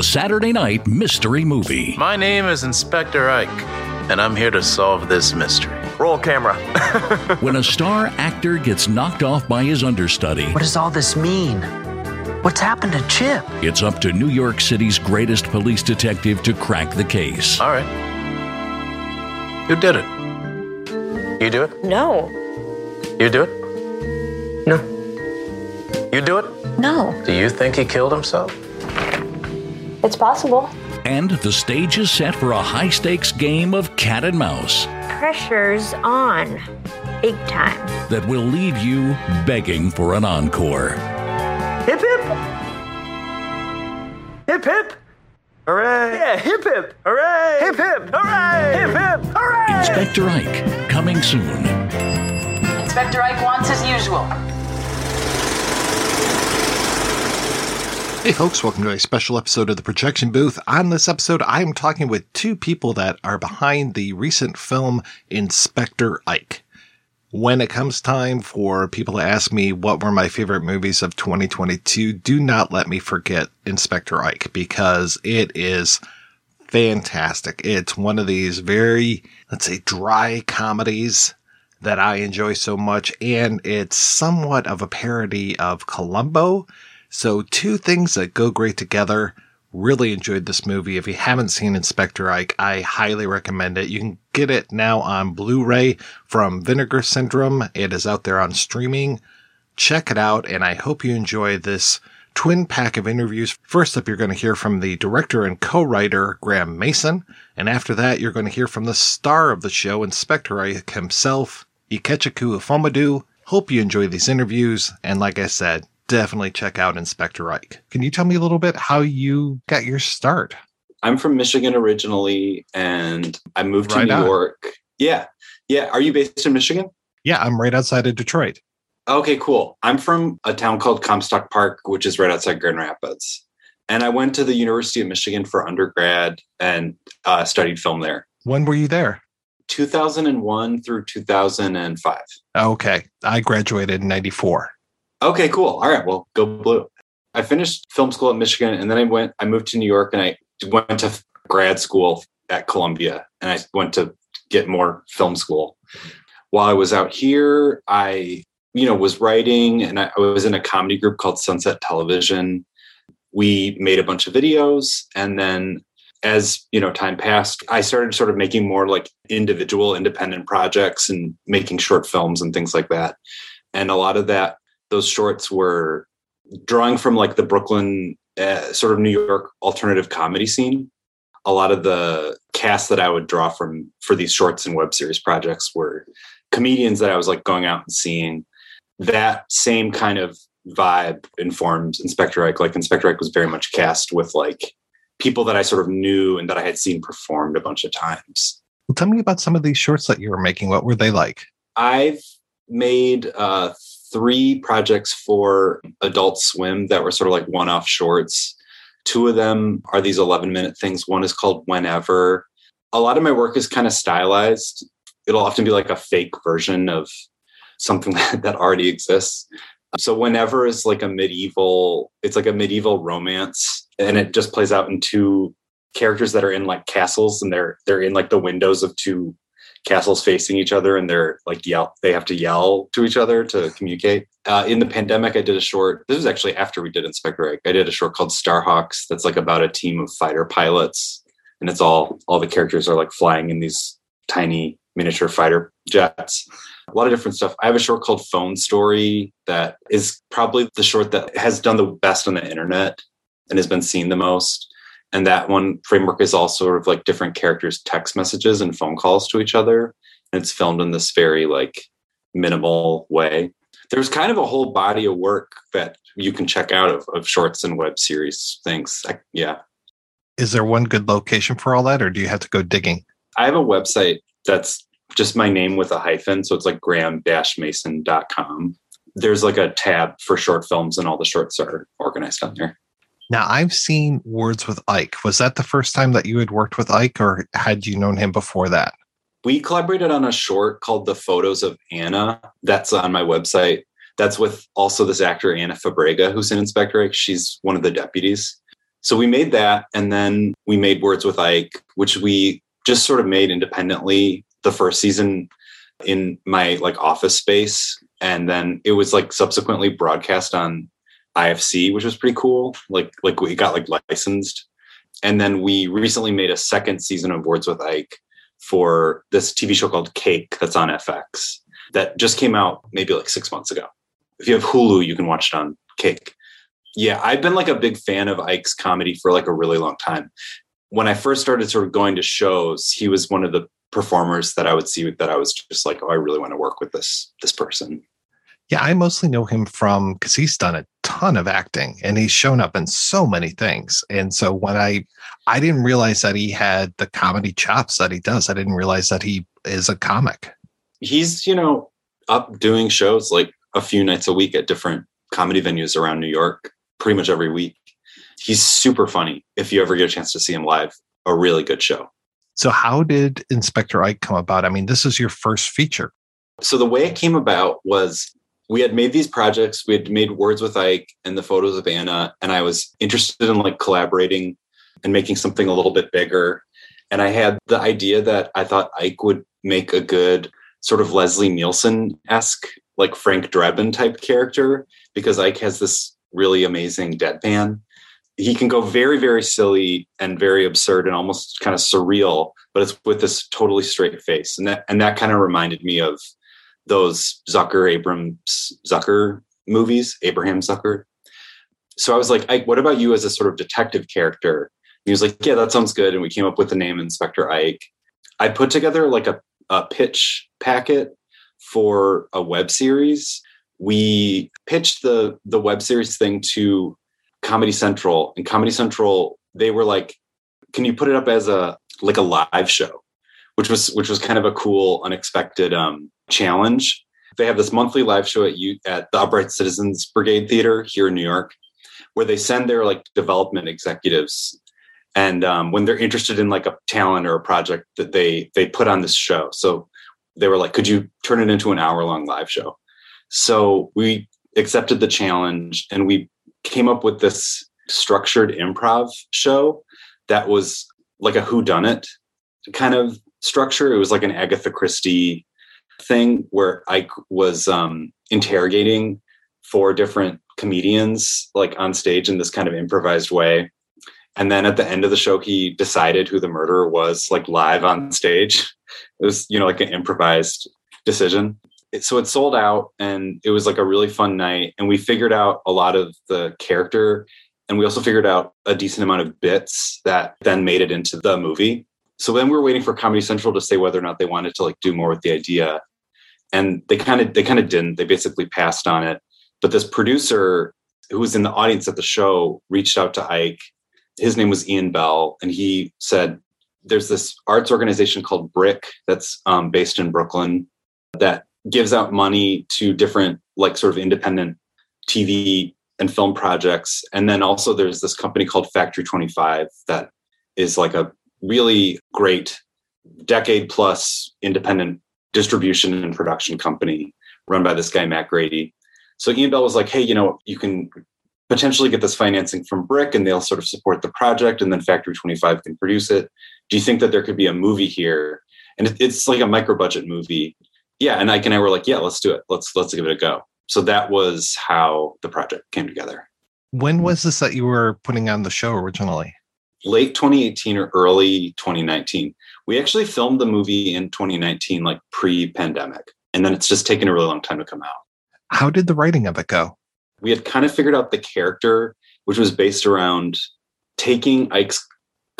The Saturday Night Mystery Movie. My name is Inspector Ike, and I'm here to solve this mystery. Roll camera. when a star actor gets knocked off by his understudy, What does all this mean? What's happened to Chip? it's up to New York City's greatest police detective to crack the case. All right. Who did it? You do it? No. You do it? No. You do it? No. Do you think he killed himself? It's possible. And the stage is set for a high stakes game of cat and mouse Pressure's on. Big time. that will leave you begging for an encore. hip hip. Hip hip. Hooray. Yeah, hip hip. Hooray. Hip hip. Hooray. Hip hip. Hooray. Inspector Ike, coming soon. Inspector Ike wants as usual. Hey folks, welcome to a special episode of the Projection Booth. On this episode, I am talking with two people that are behind the recent film Inspector Ike. When it comes time for people to ask me what were my favorite movies of 2022, do not let me forget Inspector Ike because it is fantastic. It's one of these very, let's say, dry comedies that I enjoy so much, and it's somewhat of a parody of Columbo. So, two things that go great together. Really enjoyed this movie. If you haven't seen Inspector Ike, I highly recommend it. You can get it now on Blu ray from Vinegar Syndrome. It is out there on streaming. Check it out, and I hope you enjoy this twin pack of interviews. First up, you're going to hear from the director and co-writer Graham Mason, and after that, you're going to hear from the star of the show, Inspector Ike himself, Ikechukwu Ufomadu. Hope you enjoy these interviews, and like I said, definitely check out Inspector Ike. Can you tell me a little bit how you got your start? I'm from Michigan originally, and I moved to New on. York. Yeah, yeah. Are you based in Michigan? Yeah, I'm right outside of Detroit. Okay, cool. I'm from a town called Comstock Park, which is right outside Grand Rapids. And I went to the University of Michigan for undergrad and uh, studied film there. When were you there? 2001 through 2005. Okay, I graduated in 94. Okay, cool. All right, well, go blue. I finished film school at Michigan, and then I went. I moved to New York, and I went to grad school at Columbia, and I went to get more film school. While I was out here, I, you know, was writing, and I, was in a comedy group called Sunset Television. We made a bunch of videos, and then as you know, time passed, I started sort of making more like individual, independent projects and making short films and things like that. And a lot of that those shorts were drawing from like the Brooklyn uh, sort of New York alternative comedy scene. A lot of the cast that I would draw from for these shorts and web series projects were comedians that I was like going out and seeing. That same kind of vibe informed Inspector Ike. Like Inspector Ike was very much cast with like people that I sort of knew and that I had seen performed a bunch of times. Well, tell me about some of these shorts that you were making. What were they like? I've made uh, three projects for Adult Swim that were sort of like one off shorts. Two of them are these 11 minute things. One is called Whenever. A lot of my work is kind of stylized. It'll often be like a fake version of something that, already exists. So Whenever is like a medieval, it's like a medieval romance and it just plays out in two characters that are in like castles and they're they're in like the windows of two castles facing each other and they're like yell they have to yell to each other to communicate. Uh, in the pandemic i did a short this was actually after we did inspector ike i did a short called starhawks that's like about a team of fighter pilots and it's all all the characters are like flying in these tiny miniature fighter jets. A lot of different stuff. I have a short called phone story that is probably the short that has done the best on the internet and has been seen the most and that one framework is all sort of like different characters text messages and phone calls to each other and it's filmed in this very like minimal way there's kind of a whole body of work that you can check out of, of shorts and web series things. I, yeah. Is there one good location for all that, or do you have to go digging? I have a website that's just my name with a hyphen. So it's like graham-mason.com. There's like a tab for short films, and all the shorts are organized on there. Now, I've seen Words with Ike. Was that the first time that you had worked with Ike, or had you known him before that? We collaborated on a short called The Photos of Anna. That's on my website. That's with also this actor, Ana Fabrega, who's in Inspector Ike. She's one of the deputies. So we made that, and then we made Words with Ike, which we just sort of made independently the first season in my like office space. And then it was like subsequently broadcast on IFC, which was pretty cool. Like like we got like licensed. And then we recently made a second season of Words with Ike for this TV show called Cake that's on FX that just came out maybe like six months ago. If you have Hulu, you can watch it on Cake. Yeah, I've been like a big fan of Ike's comedy for like a really long time. When I first started sort of going to shows, he was one of the performers that I would see that I was just like, oh, I really want to work with this this person. Yeah, I mostly know him from because he's done a ton of acting and he's shown up in so many things. And so when I I didn't realize that he had the comedy chops that he does. I didn't realize that he is a comic. He's, you know, up doing shows like a few nights a week at different comedy venues around New York, pretty much every week. He's super funny. If you ever get a chance to see him live, a really good show. So how did Inspector Ike come about? I mean, this is your first feature. So the way it came about was we had made these projects. We had made Words with Ike and the photos of Anna, and I was interested in like collaborating and making something a little bit bigger. And I had the idea that I thought Ike would make a good sort of Leslie Nielsen esque, like Frank Drebin type character, because Ike has this really amazing deadpan. He can go very, very silly and very absurd and almost kind of surreal, but it's with this totally straight face. And that and that kind of reminded me of those Zucker Abrahams Zucker movies, Abraham Zucker. So I was like, Ike, what about you as a sort of detective character? And he was like, Yeah, that sounds good. And we came up with the name Inspector Ike. I put together like a, a pitch packet for a web series. We pitched the the web series thing to Comedy Central, and Comedy Central, they were like, Can you put it up as a like a live show? Which was which was kind of a cool, unexpected um challenge. They have this monthly live show at you at the Upright Citizens Brigade Theater here in New York, where they send their like development executives, and um, when they're interested in like a talent or a project that they they put on this show. So they were like, "Could you turn it into an hour long live show?" So we accepted the challenge, and we came up with this structured improv show that was like a who done it kind of structure. It was like an Agatha Christie thing where I was um, interrogating four different comedians like on stage in this kind of improvised way. And then at the end of the show, he decided who the murderer was, like live on stage. It was, you know, like an improvised decision. So it sold out and it was like a really fun night. And we figured out a lot of the character. And we also figured out a decent amount of bits that then made it into the movie. So then we were waiting for Comedy Central to say whether or not they wanted to like do more with the idea and they kind of they kind of didn't. They basically passed on it. But this producer who was in the audience at the show reached out to ike. His name was ian bell and he said there's this arts organization called brick that's um, based in brooklyn that gives out money to different like sort of independent tv and film projects. And then also there's this company called factory 25 that is like a really great decade plus independent distribution and production company run by this guy, Matt Grady. So Ian Bell was like, hey, you know, you can potentially get this financing from Brick and they'll sort of support the project and then Factory 25 can produce it. Do you think that there could be a movie here? And it's like a micro budget movie. Yeah. And Ike and I were like, yeah, let's do it. Let's let's give it a go. So that was how the project came together. When was this that you were putting on the show originally? Late 2018 or early 2019 we actually filmed the movie in 2019 like pre-pandemic and then it's just taken a really long time to come out. How did the writing of it go? We had kind of figured out the character which was based around taking ike's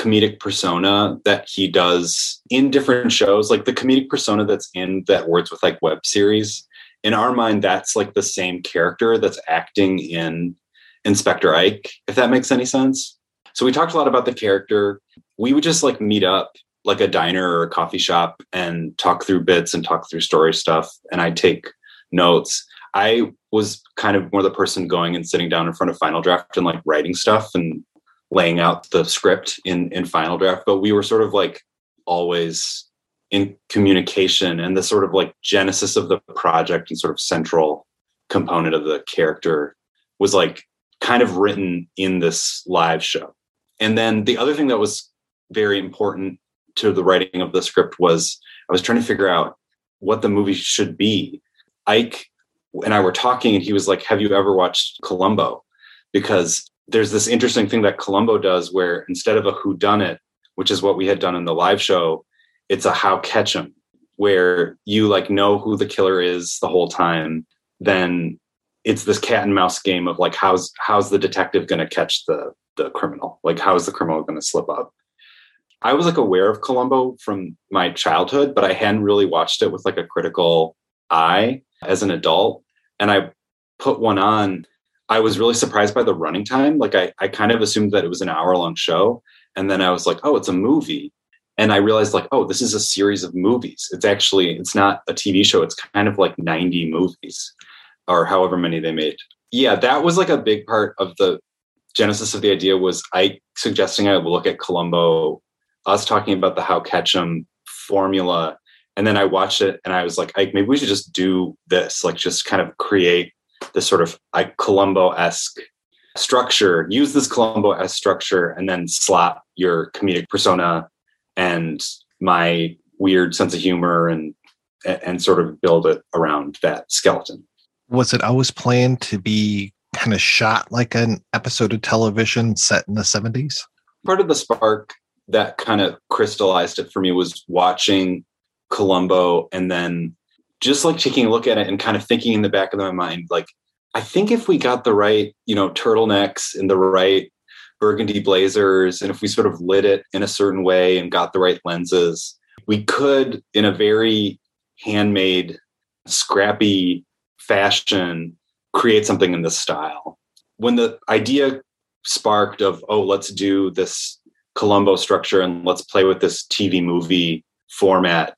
comedic persona that he does in different shows like the comedic persona that's in that words with Ike web series. In our mind, that's like the same character that's acting in Inspector Ike, if that makes any sense. So we talked a lot about the character. We would just like meet up like a diner or a coffee shop and talk through bits and talk through story stuff. And I take notes. I was kind of more the person going and sitting down in front of Final Draft and like writing stuff and laying out the script in in Final Draft. But we were sort of like always in communication and the sort of like genesis of the project and sort of central component of the character was like kind of written in this live show. And then the other thing that was very important to the writing of the script was I was trying to figure out what the movie should be. Ike and I were talking, and he was like, Have you ever watched Columbo? Because there's this interesting thing that Columbo does where instead of a who done it, which is what we had done in the live show, it's a how catch 'em, where you like know who the killer is the whole time. Then it's this cat and mouse game of like how's how's the detective going to catch the the criminal? Like how is the criminal going to slip up? I was like aware of Columbo from my childhood, but I hadn't really watched it with like a critical eye as an adult. And I put one on. I was really surprised by the running time. Like I, I kind of assumed that it was an hour long show. And then I was like, oh, it's a movie. And I realized like, oh, this is a series of movies. It's actually, it's not a TV show. It's kind of like 90 movies or however many they made. Yeah, that was like a big part of the genesis of the idea was I suggesting I look at Columbo us talking about the How Catch 'em formula. And then I watched it and I was like, maybe we should just do this, like just kind of create this sort of like Columbo-esque structure, use this Columbo-esque structure and then slot your comedic persona and my weird sense of humor and and sort of build it around that skeleton. Was it always planned to be kind of shot like an episode of television set in the 70s? Part of the spark that kind of crystallized it for me was watching Columbo and then just like taking a look at it and kind of thinking in the back of my mind, like, I think if we got the right, you know, turtlenecks and the right burgundy blazers, and if we sort of lit it in a certain way and got the right lenses, we could, in a very handmade, scrappy fashion, create something in this style. When the idea sparked of, oh, let's do this Columbo structure and let's play with this TV movie format.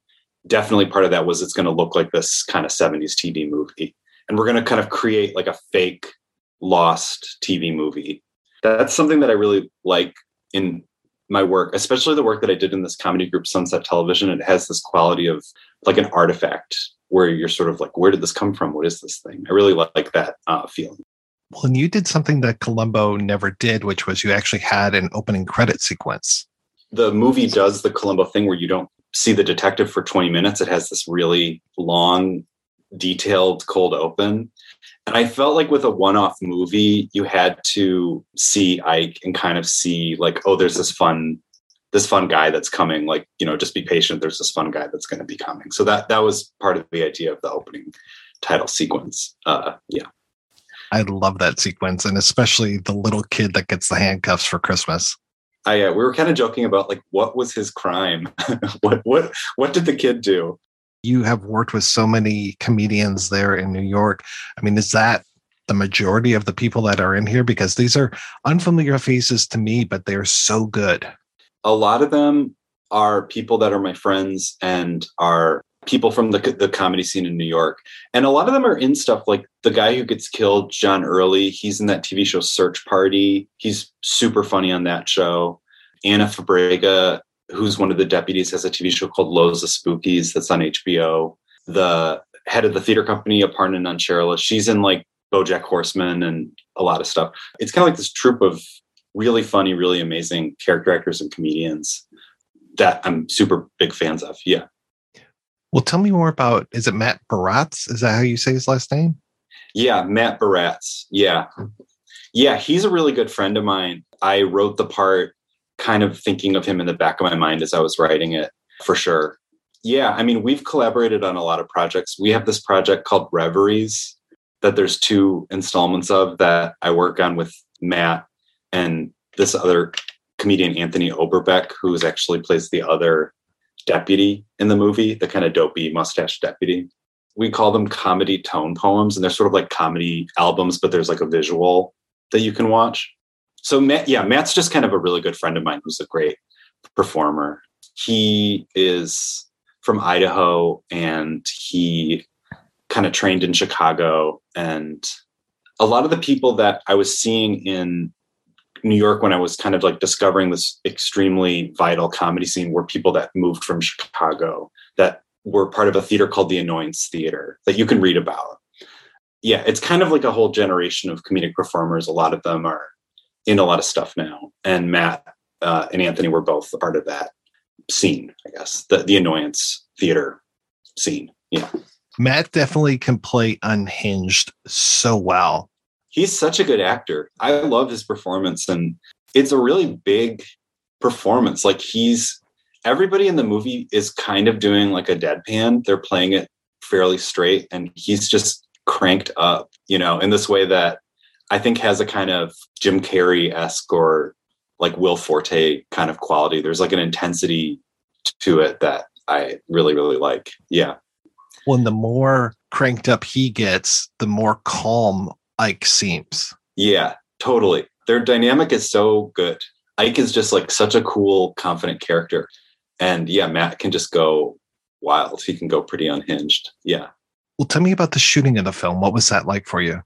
Definitely part of that was it's going to look like this kind of 70s TV movie. And we're going to kind of create like a fake lost TV movie. That's something that I really like in my work, especially the work that I did in this comedy group, Sunset Television. It has this quality of like an artifact where you're sort of like, where did this come from? What is this thing? I really like that uh, feeling. Well, and you did something that Columbo never did, which was you actually had an opening credit sequence. The movie does the Columbo thing where you don't see the detective for 20 minutes. It has this really long, detailed cold open. And I felt like with a one off movie, you had to see Ike and kind of see, like, oh, there's this fun this fun guy that's coming like you know just be patient there's this fun guy that's going to be coming so that that was part of the idea of the opening title sequence uh yeah I love that sequence, and especially the little kid that gets the handcuffs for Christmas. I uh, we were kind of joking about like what was his crime? what what what did the kid do? You have worked with so many comedians there in New York. I mean, is that the majority of the people that are in here? Because these are unfamiliar faces to me, but they're so good. A lot of them are people that are my friends and are people from the, the comedy scene in New York. And a lot of them are in stuff like the guy who gets killed, John Early. He's in that TV show Search Party. He's super funny on that show. Ana Fabrega, who's one of the deputies, has a TV show called Los Espookys that's on HBO. The head of the theater company, Aparna Nancherla, she's in like Bojack Horseman and a lot of stuff. It's kind of like this troupe of really funny, really amazing character actors and comedians that I'm super big fans of. Yeah. Well, tell me more about is it Matt Barats? Is that how you say his last name? Yeah, Matt Barats. Yeah. Hmm. Yeah, he's a really good friend of mine. I wrote the part kind of thinking of him in the back of my mind as I was writing it for sure. Yeah, I mean, we've collaborated on a lot of projects. We have this project called Reveries that there's two installments of that I work on with Matt and this other comedian Anthony Oberbeck, who actually plays the other deputy in the movie, the kind of dopey mustache deputy. we call them comedy tone poems, and they're sort of like comedy albums, but there's like a visual that you can watch. So Matt, yeah, Matt's just kind of a really good friend of mine who's a great performer. He is from Idaho and he kind of trained in Chicago. And a lot of the people that I was seeing in New York when I was kind of like discovering this extremely vital comedy scene were people that moved from Chicago that were part of a theater called the Annoyance Theater that you can read about. Yeah, it's kind of like a whole generation of comedic performers. A lot of them are in a lot of stuff now. And Matt uh, and Anthony were both a part of that scene, I guess, the, the Annoyance Theater scene. Yeah. Matt definitely can play unhinged so well. He's such a good actor. I love his performance, and it's a really big performance. Like he's everybody in the movie is kind of doing like a deadpan. They're playing it fairly straight, and he's just cranked up, you know, in this way that I think has a kind of Jim Carrey esque or like Will Forte kind of quality. There's like an intensity to it that I really, really like. Yeah. When the more cranked up he gets, the more calm Ike seems. Yeah, totally. Their dynamic is so good. Ike is just like such a cool, confident character. And yeah, Matt can just go wild. He can go pretty unhinged. Yeah. Well, tell me about the shooting of the film. What was that like for you?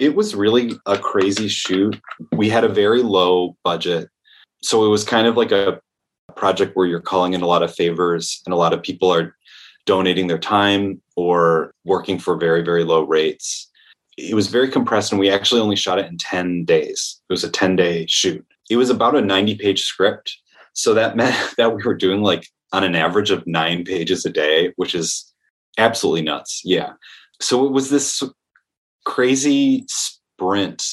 It was really a crazy shoot. We had a very low budget. So it was kind of like a project where you're calling in a lot of favors and a lot of people are donating their time or working for very, very low rates. It was very compressed and we actually only shot it in 10 days. It was a 10 day shoot. It was about a 90 page script so that meant that we were doing like on an average of nine pages a day, which is absolutely nuts. Yeah. So it was this crazy sprint.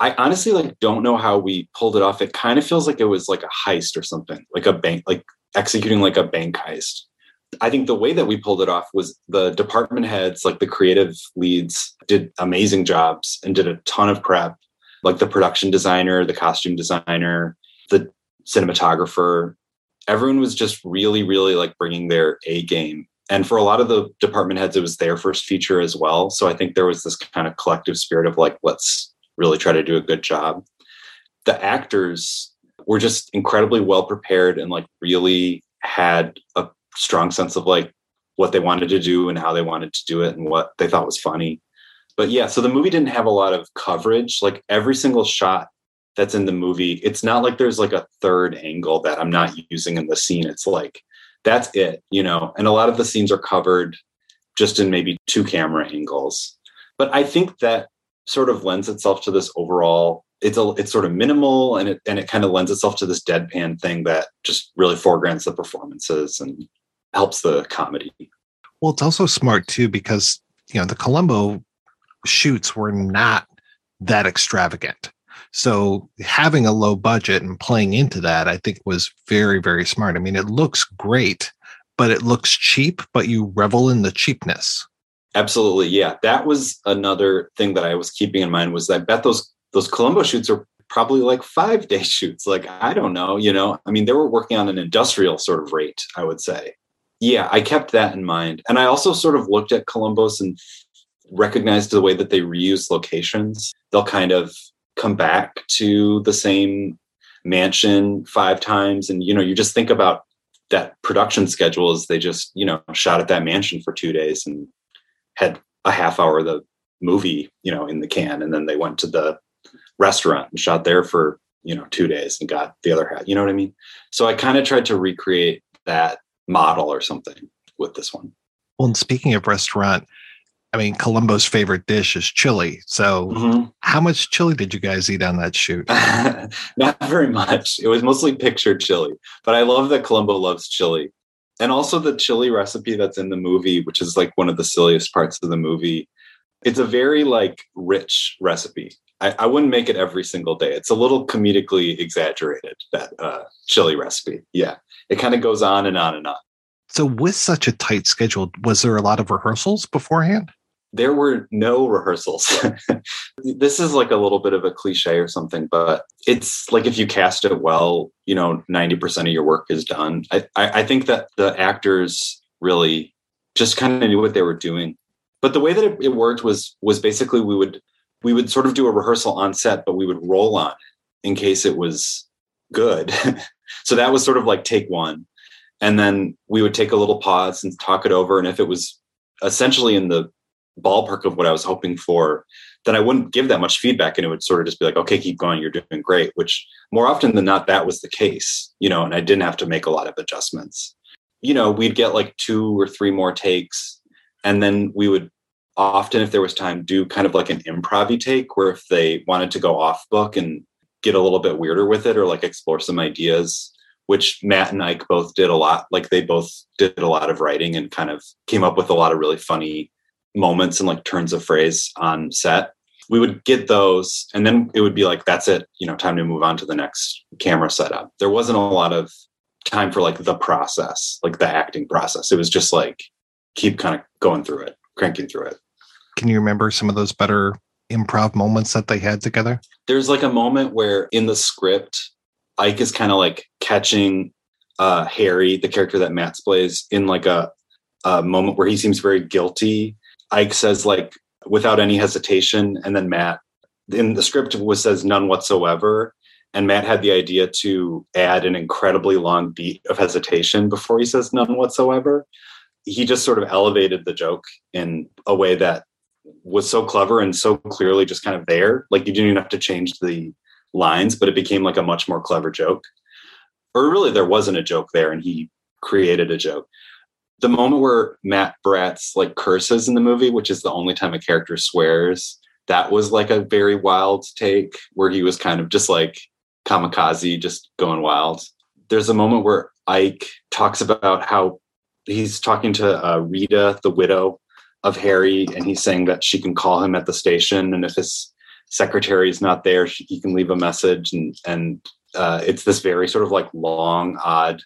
I honestly like don't know how we pulled it off. It kind of feels like it was like a heist or something, like a bank, like executing like a bank heist. I think the way that we pulled it off was the department heads, like the creative leads, did amazing jobs and did a ton of prep. Like the production designer, the costume designer, the cinematographer. Everyone was just really, really like bringing their A game. And for a lot of the department heads, it was their first feature as well. So I think there was this kind of collective spirit of like, let's really try to do a good job. The actors were just incredibly well prepared and like really had a strong sense of like what they wanted to do and how they wanted to do it and what they thought was funny. But yeah, so the movie didn't have a lot of coverage. Like every single shot that's in the movie. It's not like there's like a third angle that I'm not using in the scene. It's like that's it, you know. And a lot of the scenes are covered just in maybe two camera angles. But I think that sort of lends itself to this overall it's a it's sort of minimal and it and it kind of lends itself to this deadpan thing that just really foregrounds the performances and helps the comedy. Well, it's also smart too because you know the Columbo shoots were not that extravagant. So having a low budget and playing into that, I think was very, very smart. I mean, it looks great, but it looks cheap, but you revel in the cheapness. Absolutely. Yeah. That was another thing that I was keeping in mind was I bet those those Columbo shoots are probably like five day shoots. Like, I don't know, you know, I mean, they were working on an industrial sort of rate, I would say. Yeah, I kept that in mind. And I also sort of looked at Columbos and recognized the way that they reuse locations. They'll kind of come back to the same mansion five times and you know you just think about that production schedule as they just you know shot at that mansion for two days and had a half hour of the movie you know in the can and then they went to the restaurant and shot there for you know two days and got the other half you know what i mean so i kind of tried to recreate that model or something with this one well and speaking of restaurant I mean, Columbo's favorite dish is chili. So, mm-hmm. how much chili did you guys eat on that shoot? Not very much. It was mostly picture chili, but I love that Columbo loves chili. And also the chili recipe that's in the movie, which is like one of the silliest parts of the movie. It's a very like rich recipe. I, I wouldn't make it every single day. It's a little comedically exaggerated, that uh, chili recipe. Yeah. It kind of goes on and on and on. So, with such a tight schedule, was there a lot of rehearsals beforehand? there were no rehearsals. this is like a little bit of a cliche or something, but it's like if you cast it well, you know, 90% of your work is done. I, I, I think that the actors really just kind of knew what they were doing. But the way that it, it worked was was basically we would we would sort of do a rehearsal on set, but we would roll on it in case it was good. so that was sort of like take one. And then we would take a little pause and talk it over. And if it was essentially in the ballpark of what I was hoping for, then I wouldn't give that much feedback and it would sort of just be like, okay, keep going, you're doing great, which more often than not, that was the case, you know, and I didn't have to make a lot of adjustments. You know, we'd get like two or three more takes, and then we would often, if there was time, do kind of like an improv take where if they wanted to go off book and get a little bit weirder with it or like explore some ideas, which Matt and Ike both did a lot. Like they both did a lot of writing and kind of came up with a lot of really funny moments and like turns of phrase on set. We would get those and then it would be like, that's it, you know, time to move on to the next camera setup. There wasn't a lot of time for like the process, like the acting process. It was just like keep kind of going through it, cranking through it. Can you remember some of those better improv moments that they had together? There's like a moment where in the script, Ike is kind of like catching uh, Harry, the character that Matt plays, in like a, a moment where he seems very guilty. Ike says like without any hesitation, and then Matt in the script was says none whatsoever. And Matt had the idea to add an incredibly long beat of hesitation before he says none whatsoever. He just sort of elevated the joke in a way that was so clever and so clearly just kind of there. Like you didn't even have to change the lines, but it became like a much more clever joke. Or really, there wasn't a joke there, and he created a joke. The moment where Matt Barats like curses in the movie, which is the only time a character swears, that was like a very wild take where he was kind of just like kamikaze, just going wild. There's a moment where Ike talks about how he's talking to uh, Rita, the widow of Harry, and he's saying that she can call him at the station, and if his secretary is not there, he can leave a message, and and uh, it's this very sort of like long, odd,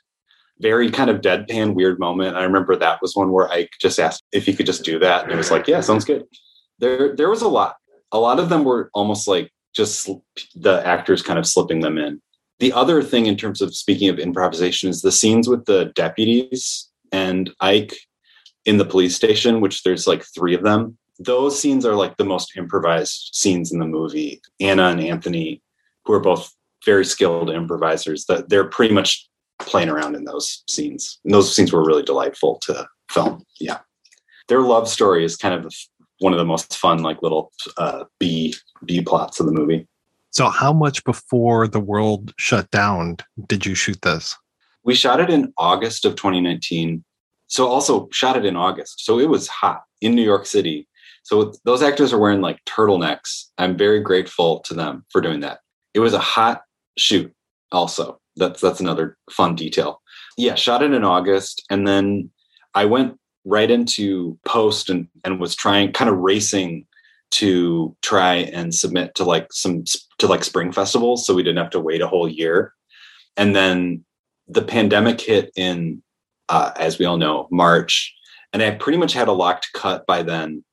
very kind of deadpan, weird moment. I remember that was one where I just asked if he could just do that, and it was like, yeah, sounds good. There, there was a lot. A lot of them were almost like just the actors kind of slipping them in. The other thing, in terms of speaking of improvisation, is the scenes with the deputies and Ike in the police station, which there's like three of them. Those scenes are like the most improvised scenes in the movie. Ana and Anthony, who are both very skilled improvisers, that they're pretty much playing around in those scenes. And those scenes were really delightful to film. Yeah. Their love story is kind of one of the most fun, like little uh, B B plots of the movie. So, how much before the world shut down did you shoot this? We shot it in August of 2019 so also shot it in August. So it was hot in New York City. So those actors are wearing like turtlenecks. I'm very grateful to them for doing that. It was a hot shoot also. That's that's another fun detail. Yeah, shot it in August and then I went right into post and and was trying kind of racing to try and submit to like some to like spring festivals so we didn't have to wait a whole year. And then the pandemic hit in uh, as we all know, March. And I pretty much had a locked cut by then.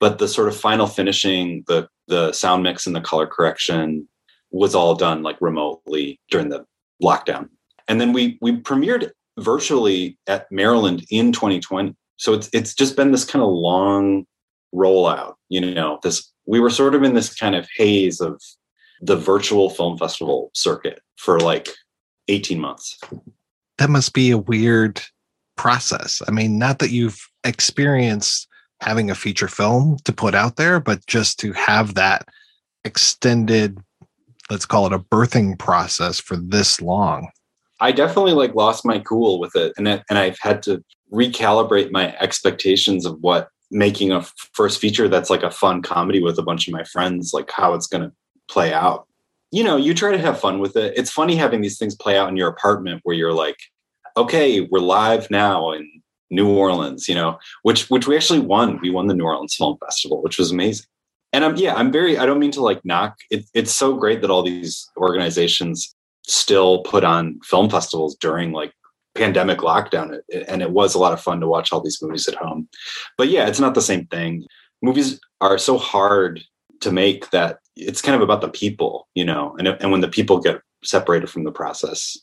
But the sort of final finishing, the the sound mix and the color correction was all done like remotely during the lockdown. And then we we premiered virtually at Maryland in 2020. So it's it's just been this kind of long rollout, you know, this we were sort of in this kind of haze of the virtual film festival circuit for like 18 months that must be a weird process. I mean, not that you've experienced having a feature film to put out there, but just to have that extended, let's call it a birthing process for this long. I definitely like lost my cool with it, and and I've had to recalibrate my expectations of what making a first feature that's like a fun comedy with a bunch of my friends, like how it's going to play out you know, you try to have fun with it. It's funny having these things play out in your apartment where you're like, okay, we're live now in New Orleans, you know, which which we actually won. We won the New Orleans Film Festival, which was amazing. And I'm yeah, I'm very I don't mean to like knock it, it's so great that all these organizations still put on film festivals during like pandemic lockdown and it was a lot of fun to watch all these movies at home. But yeah, it's not the same thing. Movies are so hard to make that it's kind of about the people, you know, and, and when the people get separated from the process,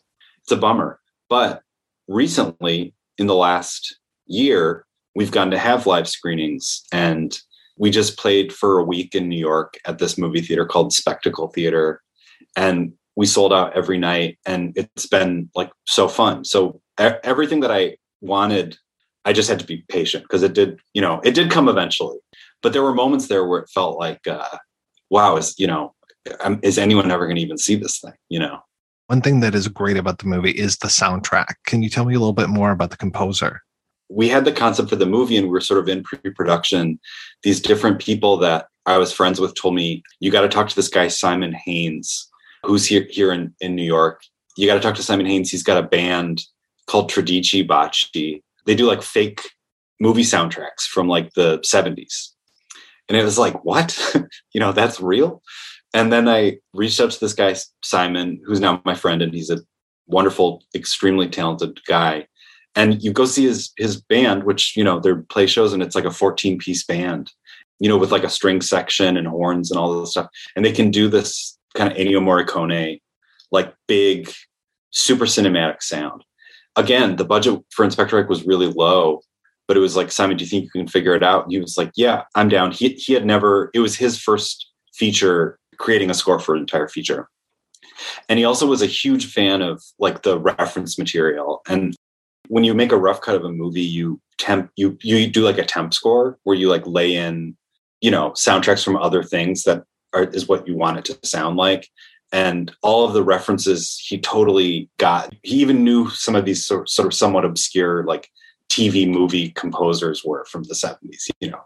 it's a bummer. But recently, in the last year, we've gotten to have live screenings and we just played for a week in New York at this movie theater called Spectacle Theater. And we sold out every night and it's been like so fun. So everything that I wanted, I just had to be patient because it did, you know, it did come eventually. But there were moments there where it felt like, uh, wow, is, you know, um, is anyone ever going to even see this thing, you know? One thing that is great about the movie is the soundtrack. Can you tell me a little bit more about the composer? we had the concept for the movie and we were sort of in pre-production these different people that i was friends with told me you got to talk to this guy simon hanes who's here here in, in new york you got to talk to simon hanes he's got a band called tredici bacci they do like fake movie soundtracks from like the 70s and it was like what? You know that's real? And then i reached out to this guy simon who's now my friend and he's a wonderful extremely talented guy. And you go see his his band which you know they play shows and it's like a 14 piece band you know with like a string section and horns and all this stuff. And they can do this kind of Ennio Morricone like big super cinematic sound. Again the budget for Inspector Ike was really low but it was like Simon do you think you can figure it out and he was like yeah I'm down he he had never it was his first feature creating a score for an entire feature and he also was a huge fan of like the reference material and when you make a rough cut of a movie, you temp you you do like a temp score where you like lay in, you know, soundtracks from other things that are is what you want it to sound like. And all of the references he totally got. He even knew some of these sort, sort of somewhat obscure like TV movie composers were from the 70s, you know.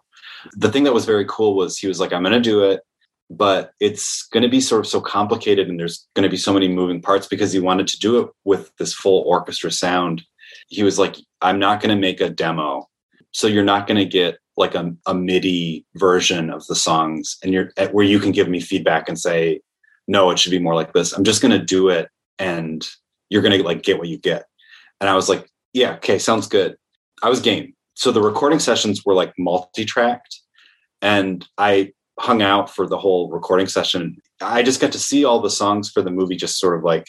The thing that was very cool was he was like, I'm gonna do it, but it's going to be sort of so complicated and there's going to be so many moving parts because he wanted to do it with this full orchestra sound he was like, I'm not going to make a demo. So you're not going to get like a, a MIDI version of the songs and you're at where you can give me feedback and say, no, it should be more like this. I'm just going to do it and you're going to like get what you get. And I was like, yeah, okay, sounds good. I was game. So the recording sessions were like multi-tracked and I hung out for the whole recording session. I just got to see all the songs for the movie just sort of like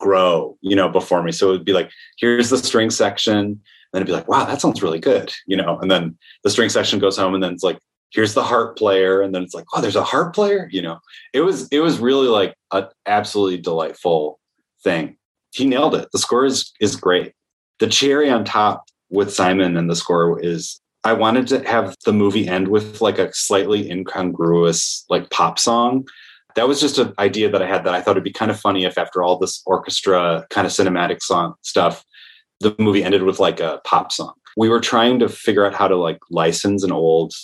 grow, you know, before me. So it would be like, here's the string section. And then it'd be like, wow, that sounds really good, you know. And then the string section goes home, and then it's like, here's the harp player, and then it's like, oh, there's a harp player, you know. It was it was really like an absolutely delightful thing. He nailed it. The score is is great. The cherry on top with Simon and the score is I wanted to have the movie end with like a slightly incongruous like pop song that was just an idea that I had that I thought it'd be kind of funny if after all this orchestra kind of cinematic song stuff, the movie ended with like a pop song. We were trying to figure out how to like license an old,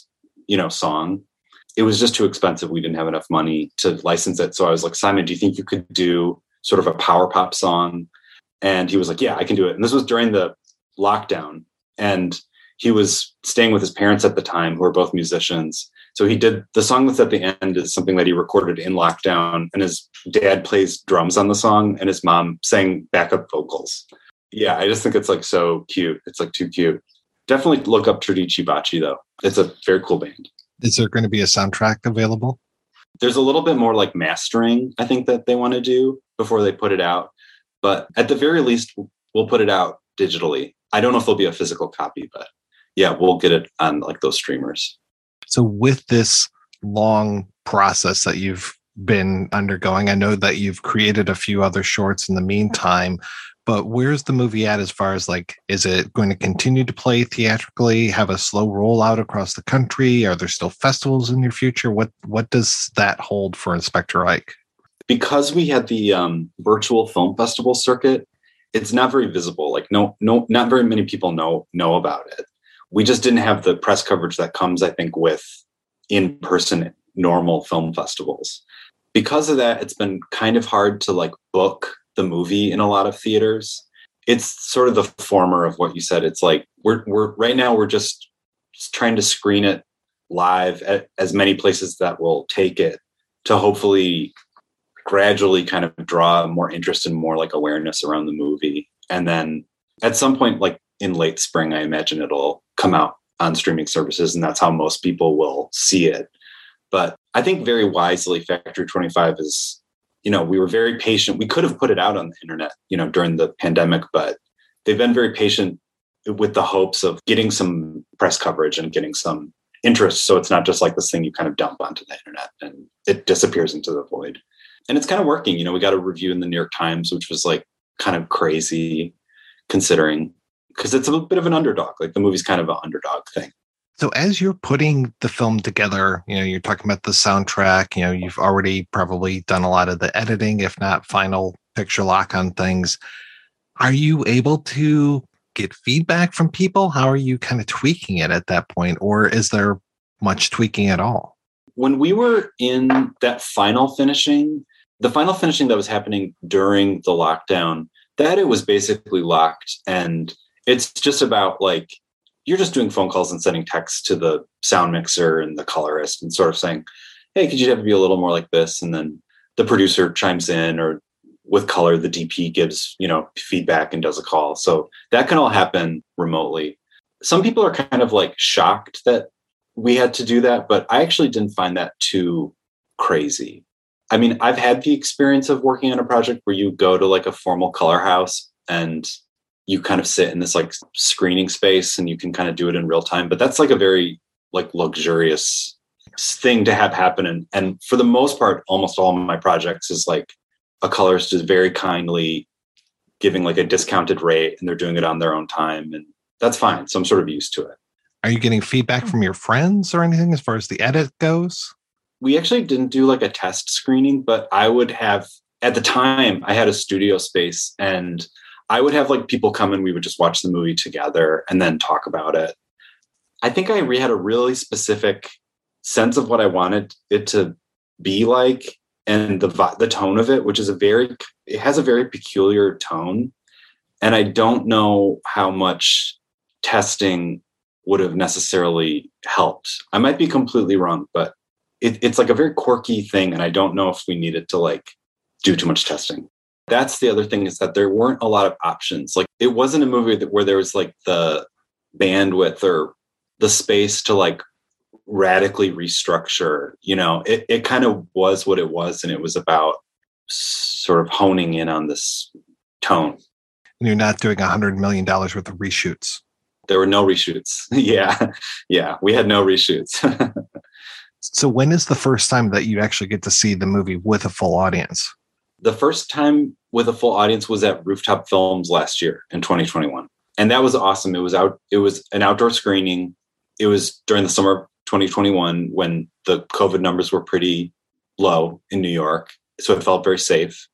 you know, song. It was just too expensive. We didn't have enough money to license it. So I was like, Simon, do you think you could do sort of a power pop song? And he was like, Yeah, I can do it. And this was during the lockdown. And he was staying with his parents at the time, who are both musicians. So he did the song that's at the end is something that he recorded in lockdown, and his dad plays drums on the song, and his mom sang backup vocals. Yeah, I just think it's like so cute. It's like too cute. Definitely look up Tredici Bacci though. It's a very cool band. Is there going to be a soundtrack available? There's a little bit more like mastering, I think, that they want to do before they put it out. But at the very least, we'll put it out digitally. I don't know if there'll be a physical copy, but yeah, we'll get it on like those streamers. So, with this long process that you've been undergoing, I know that you've created a few other shorts in the meantime, but where's the movie at as far as like, is it going to continue to play theatrically, have a slow rollout across the country? Are there still festivals in your future? What what does that hold for Inspector Ike? Because we had the um, virtual film festival circuit, it's not very visible. Like no, no, not very many people know know about it we just didn't have the press coverage that comes, I think, with in person normal film festivals. Because of that, it's been kind of hard to like book the movie in a lot of theaters. It's sort of the former of what you said. It's like we're we're right now we're just trying to screen it live at as many places that will take it to hopefully gradually kind of draw more interest and more like awareness around the movie. And then at some point, like in late spring, I imagine it'll come out on streaming services, and that's how most people will see it. But I think very wisely, Factory 25 is, you know, we were very patient. We could have put it out on the internet, you know, during the pandemic, but they've been very patient with the hopes of getting some press coverage and getting some interest. So it's not just like this thing you kind of dump onto the internet and it disappears into the void. And it's kind of working. You know, we got a review in the New York Times, which was like kind of crazy considering because it's a bit of an underdog. Like the movie's kind of an underdog thing. So as you're putting the film together, you know, you're talking about the soundtrack, you know, you've already probably done a lot of the editing, if not final picture lock on things. Are you able to get feedback from people? How are you kind of tweaking it at that point? Or is there much tweaking at all? When we were in that final finishing, the final finishing that was happening during the lockdown, that it was basically locked and it's just about like you're just doing phone calls and sending texts to the sound mixer and the colorist and sort of saying, hey, could you have to be a little more like this? And then the producer chimes in or with color, the DP gives, you know, feedback and does a call. So that can all happen remotely. Some people are kind of like shocked that we had to do that, but I actually didn't find that too crazy. I mean, I've had the experience of working on a project where you go to like a formal color house and you kind of sit in this like screening space and you can kind of do it in real time but that's like a very like luxurious thing to have happen. And and for the most part almost all my projects is like a colorist is very kindly giving like a discounted rate and they're doing it on their own time and that's fine. So i'm sort of used to it. Are you getting feedback hmm. from your friends or anything as far as the edit goes we actually didn't do like a test screening but i would have at the time i had a studio space and I would have like people come and we would just watch the movie together and then talk about it. I think I had a really specific sense of what I wanted it to be like and the the tone of it, which is a very it has a very peculiar tone, and I don't know how much testing would have necessarily helped. I might be completely wrong, but it, it's like a very quirky thing, and I don't know if we needed to like do too much testing that's the other thing is that there weren't a lot of options. Like it wasn't a movie that where there was like the bandwidth or the space to like radically restructure. You know, it, it kind of was what it was, and it was about sort of honing in on this tone. And you're not doing a hundred million dollars worth of reshoots. There were no reshoots. yeah. Yeah. We had no reshoots. so when is the first time that you actually get to see the movie with a full audience? The first time with a full audience was at Rooftop Films last year in 2021. And that was awesome. It was out it was an outdoor screening. It was during the summer of 2021 when the COVID numbers were pretty low in New York. So it felt very safe.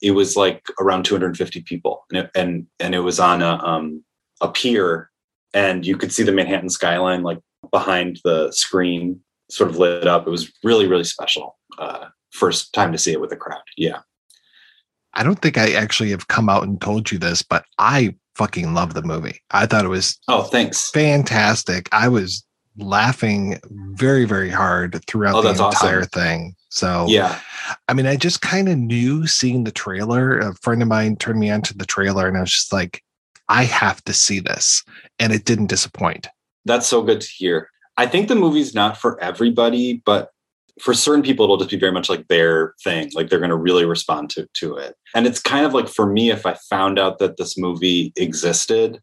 It was like around 250 people. And it, and and it was on a um a pier and you could see the Manhattan skyline like behind the screen sort of lit up. It was really, really special. Uh, first time to see it with a crowd. Yeah. I don't think I actually have come out and told you this, but I fucking love the movie. I thought it was oh, thanks, fantastic. I was laughing very, very hard throughout oh, the entire awesome. thing. So yeah, I mean, I just kind of knew seeing the trailer. A friend of mine turned me on to the trailer, and I was just like, I have to see this, and it didn't disappoint. That's so good to hear. I think the movie's not for everybody, but for certain people it'll just be very much like their thing like they're going to really respond to to it. And it's kind of like for me if i found out that this movie existed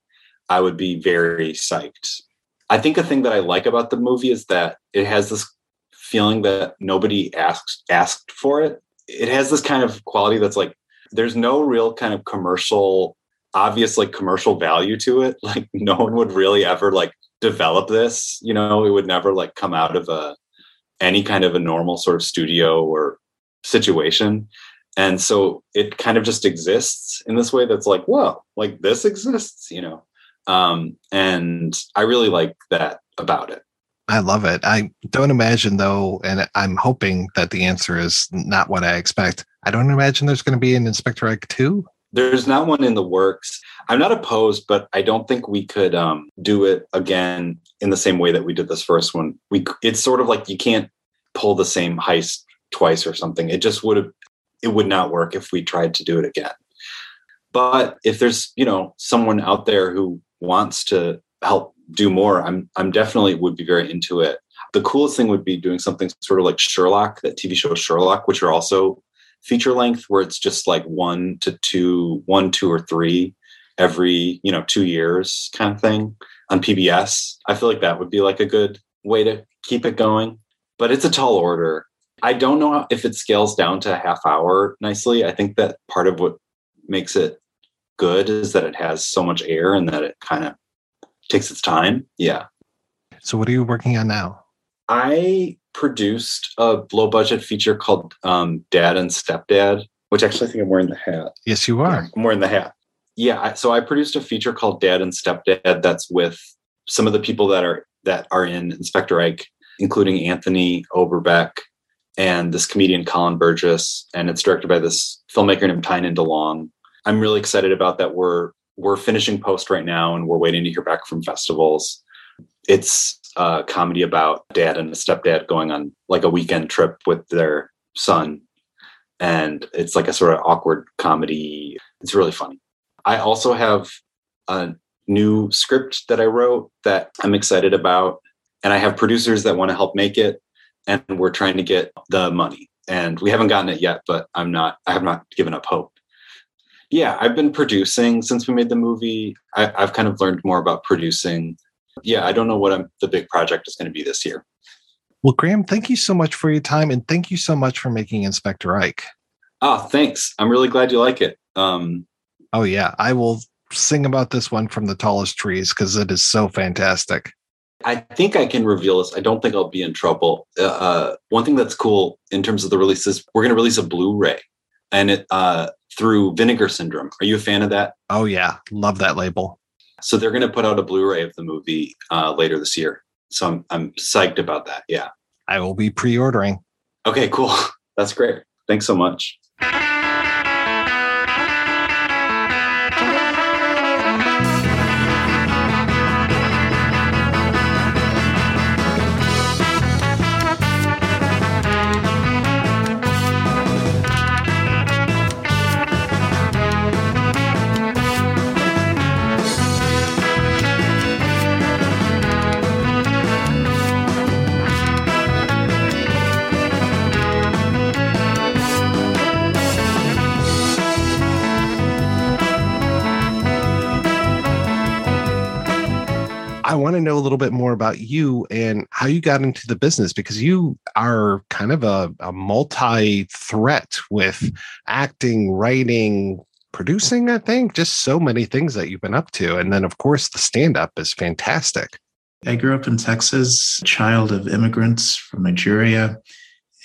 i would be very psyched. I think a thing that i like about the movie is that it has this feeling that nobody asked asked for it. It has this kind of quality that's like there's no real kind of commercial obvious like commercial value to it. Like no one would really ever like develop this you know it would never like come out of a any kind of a normal sort of studio or situation. And so it kind of just exists in this way that's like, whoa, like this exists, you know? Um, and I really like that about it. I love it. I don't imagine though, and I'm hoping that the answer is not what I expect. I don't imagine there's going to be an Inspector Ike 2. There's not one in the works. I'm not opposed, but I don't think we could um, do it again in the same way that we did this first one. We it's sort of like you can't pull the same heist twice or something. It just would have it would not work if we tried to do it again. But if there's, you know, someone out there who wants to help do more, I'm I'm definitely would be very into it. The coolest thing would be doing something sort of like Sherlock, that TV show Sherlock, which are also feature length where it's just like one to two, one, two or three every, you know, two years kind of thing on PBS. I feel like that would be like a good way to keep it going. But it's a tall order. I don't know if it scales down to a half hour nicely. I think that part of what makes it good is that it has so much air and that it kind of takes its time. Yeah. So, what are you working on now? I produced a low budget feature called um, Dad and Stepdad, which actually I think I'm wearing the hat. Yes, you are. I'm wearing the hat. Yeah. So I produced a feature called Dad and Stepdad that's with some of the people that are that are in Inspector Ike, including Anthony Oberbeck and this comedian Colin Burgess, and it's directed by this filmmaker named Tynan DeLong. I'm really excited about that. We're we're finishing post right now, and we're waiting to hear back from festivals. It's a comedy about dad and a stepdad going on like a weekend trip with their son, and it's like a sort of awkward comedy. It's really funny. I also have a new script that I wrote that I'm excited about, and I have producers that want to help make it and we're trying to get the money. And we haven't gotten it yet but i'm not i have not given up hope. Yeah i've been producing since we made the movie. I, have kind of learned more about producing. Yeah i don't know what I'm, the big project is going to be this year. Well graham thank you so much for your time and thank you so much for making inspector ike. Oh thanks. I'm really glad you like it. Um oh yeah i will sing about this one from the tallest trees because it is so fantastic I think I can reveal this. I don't think I'll be in trouble. Uh, uh one thing that's cool in terms of the releases, we're going to release a Blu-ray, and it uh, through Vinegar Syndrome. Are you a fan of that? Oh yeah, love that label. So they're going to put out a Blu-ray of the movie uh, later this year. So I'm I'm psyched about that. Yeah, I will be pre-ordering. Okay, cool. That's great. Thanks so much. I want to know a little bit more about you and how you got into the business because you are kind of a, a multi threat with acting, writing, producing, I think, just so many things that you've been up to. And then, of course, the stand up is fantastic. I grew up in Texas, child of immigrants from Nigeria.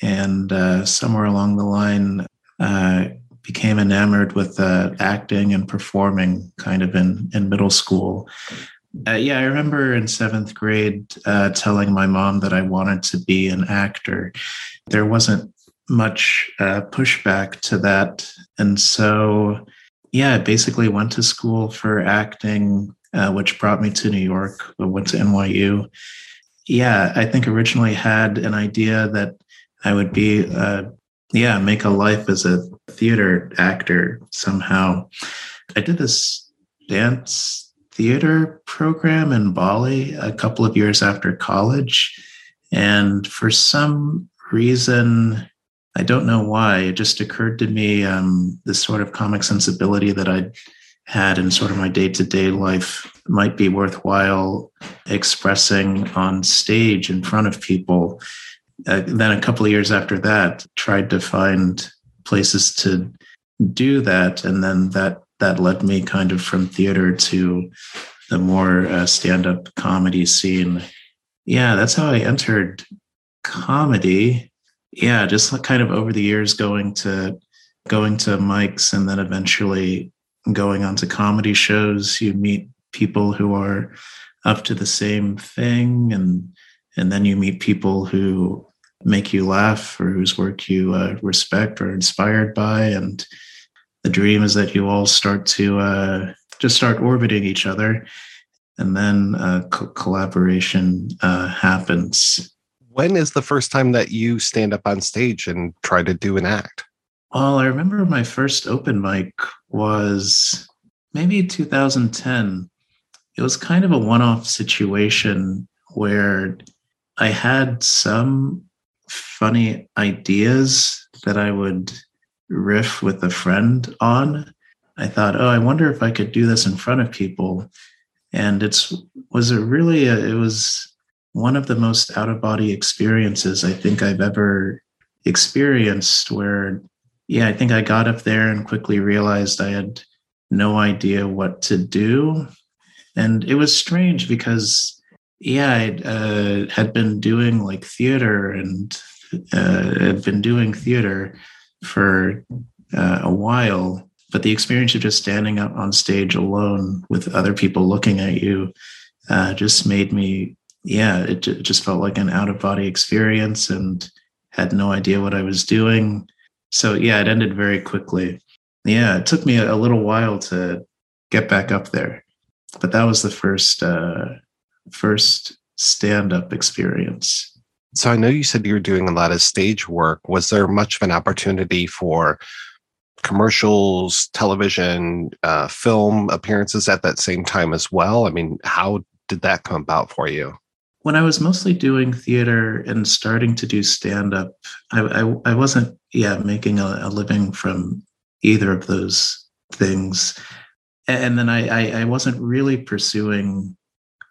And uh, somewhere along the line, uh, became enamored with uh, acting and performing kind of in, in middle school. Uh, yeah, I remember in seventh grade uh, telling my mom that I wanted to be an actor. There wasn't much uh, pushback to that. And so, yeah, I basically went to school for acting, uh, which brought me to New York. I went to NYU. Yeah, I think originally had an idea that I would be, uh, yeah, make a life as a theater actor somehow. I did this dance theater program in Bali a couple of years after college. And for some reason, I don't know why, it just occurred to me um, this sort of comic sensibility that I'd had in sort of my day to day life might be worthwhile expressing on stage in front of people. Uh, then a couple of years after that, tried to find places to do that. And then that that led me kind of from theater to the more uh, stand-up comedy scene. Yeah, that's how I entered comedy. Yeah, just kind of over the years going to going to mics and then eventually going on to comedy shows. You meet people who are up to the same thing and and then you meet people who make you laugh or whose work you uh, respect or inspired by and the dream is that you all start to uh, just start orbiting each other, and then uh, co- collaboration uh, happens. When is the first time that you stand up on stage and try to do an act? Well, I remember my first open mic was maybe 2010. It was kind of a one off situation where I had some funny ideas that I would riff with a friend on. I thought, oh, I wonder if I could do this in front of people. And it's was a really a, it was one of the most out of body experiences I think I've ever experienced. Where, yeah, I think I got up there and quickly realized I had no idea what to do, and it was strange because yeah, I uh, had been doing like theater and uh, had been doing theater for uh, a while, but the experience of just standing up on stage alone with other people looking at you uh, just made me, yeah, it, it just felt like an out of body experience and had no idea what I was doing. So, yeah, it ended very quickly. Yeah, it took me a, little while to get back up there, but that was the first uh, first stand up experience? So I know you said you were doing a lot of stage work. Was there much of an opportunity for commercials, television, uh, film appearances at that same time as well? I mean, how did that come about for you? When I was mostly doing theater and starting to do stand up, I, I, I, wasn't, yeah, making a, a living from either of those things. And then I, I, I wasn't really pursuing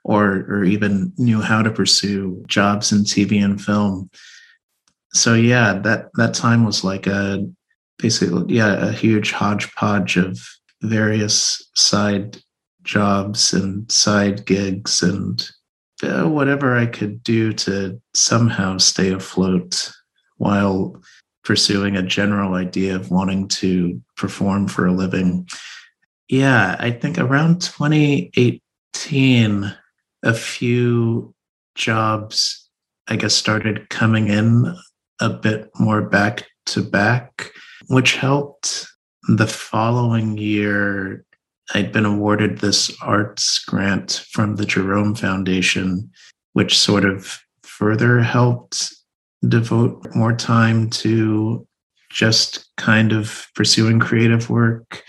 or or even knew how to pursue jobs in TV and film. So yeah, that that time was like a basically yeah a huge hodgepodge of various side jobs and side gigs and uh, whatever I could do to somehow stay afloat while pursuing a general idea of wanting to perform for a living. Yeah, I think around 2018, a few jobs, I guess, started coming in a bit more back to back, which helped. The following year, I'd been awarded this arts grant from the Jerome Foundation, which sort of further helped devote more time to just kind of pursuing creative work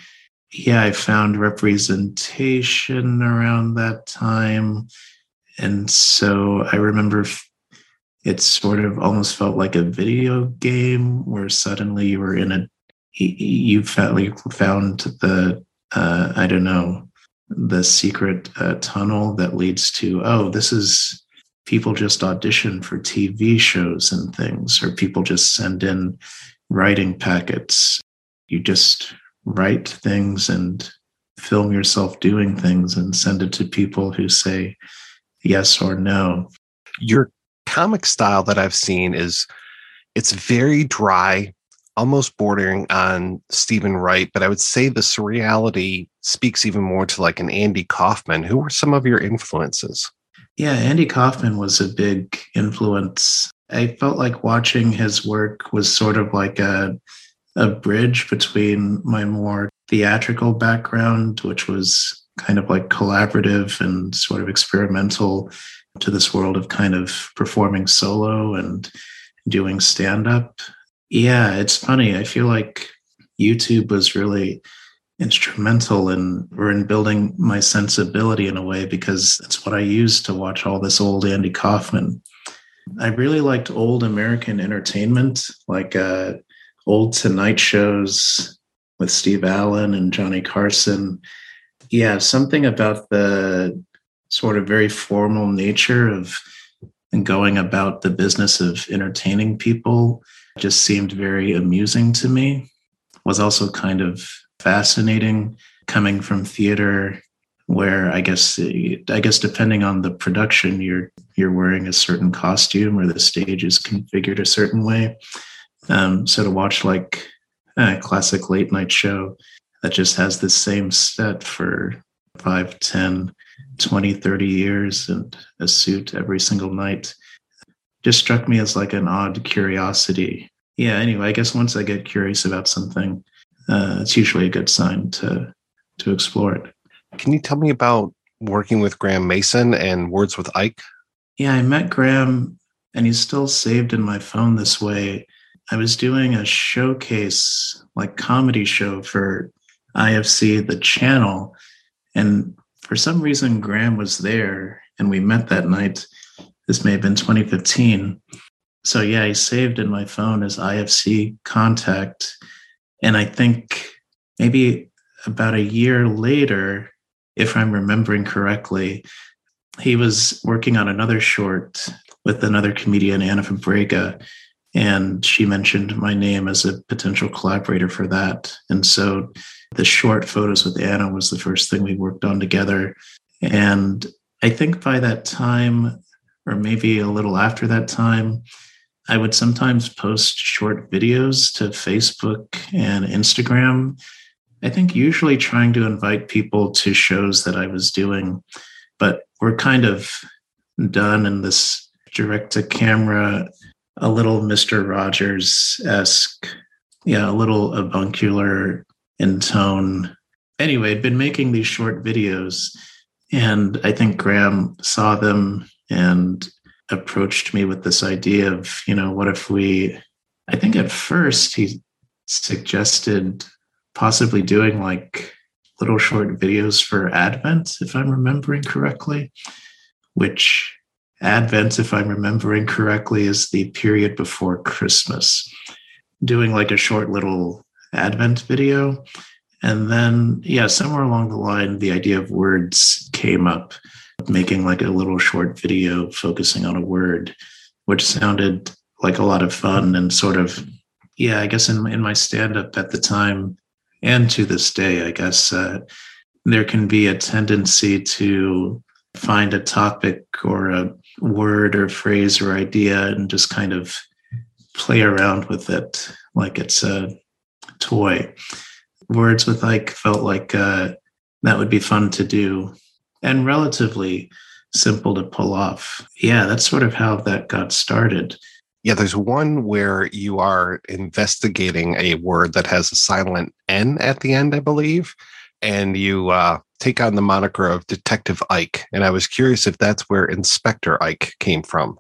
yeah, I found representation around that time. And so I remember it sort of almost felt like a video game where suddenly you were in a, you felt you found the, uh, I don't know, the secret uh, tunnel that leads to, oh, this is people just audition for TV shows and things, or people just send in writing packets. You just write things and film yourself doing things and send it to people who say yes or no. Your comic style that I've seen is it's very dry, almost bordering on Steven Wright, but I would say the surreality speaks even more to like an Andy Kaufman. Who were some of your influences? Yeah, Andy Kaufman was a big influence. I felt like watching his work was sort of like a a bridge between my more theatrical background, which was kind of like collaborative and sort of experimental, to this world of kind of performing solo and doing stand up. Yeah, it's funny. I feel like YouTube was really instrumental in or in building my sensibility in a way because it's what I used to watch all this old Andy Kaufman. I really liked old American entertainment, like uh, old Tonight shows with Steve Allen and Johnny Carson. Yeah, something about the sort of very formal nature of going about the business of entertaining people just seemed very amusing to me. Was also kind of fascinating coming from theater where I guess I guess depending on the production you're you're wearing a certain costume or the stage is configured a certain way. Um, so to watch like a classic late night show that just has the same set for 5, 10, 20, 30 years and a suit every single night just struck me as like an odd curiosity. Yeah, anyway, I guess once I get curious about something, uh, it's usually a good sign to to explore it. Can you tell me about working with Graham Mason and Words with Ike? Yeah, I met Graham and he's still saved in my phone this way I was doing a showcase, like comedy show for IFC, the channel. And for some reason, Graham was there and we met that night. This may have been 2015. So, yeah, he saved in my phone as IFC contact. And I think maybe about a year later, if I'm remembering correctly, he was working on another short with another comedian, Ana Fabrega, and she mentioned my name as a potential collaborator for that. And so the short photos with Ana was the first thing we worked on together. And I think by that time, or maybe a little after that time, I would sometimes post short videos to Facebook and Instagram. I think usually trying to invite people to shows that I was doing, but we're kind of done in this direct to camera, a little Mr. Rogers esque, yeah, a little avuncular in tone. Anyway, I'd been making these short videos, and I think Graham saw them and approached me with this idea of, you know, what if we, I think at first he suggested possibly doing like little short videos for Advent, if I'm remembering correctly, which Advent, if I'm remembering correctly, is the period before Christmas. Doing like a short little Advent video. And then, yeah, somewhere along the line, the idea of words came up, making like a little short video focusing on a word, which sounded like a lot of fun and sort of, yeah, I guess in, in my stand up at the time and to this day, I guess uh, there can be a tendency to find a topic or a word or phrase or idea and just kind of play around with it like it's a toy. Words with Ike felt like uh, that would be fun to do and relatively simple to pull off. Yeah, that's sort of how that got started. Yeah, there's one where you are investigating a word that has a silent N at the end, I believe, and you uh, take on the moniker of Detective Ike. And I was curious if that's where Inspector Ike came from.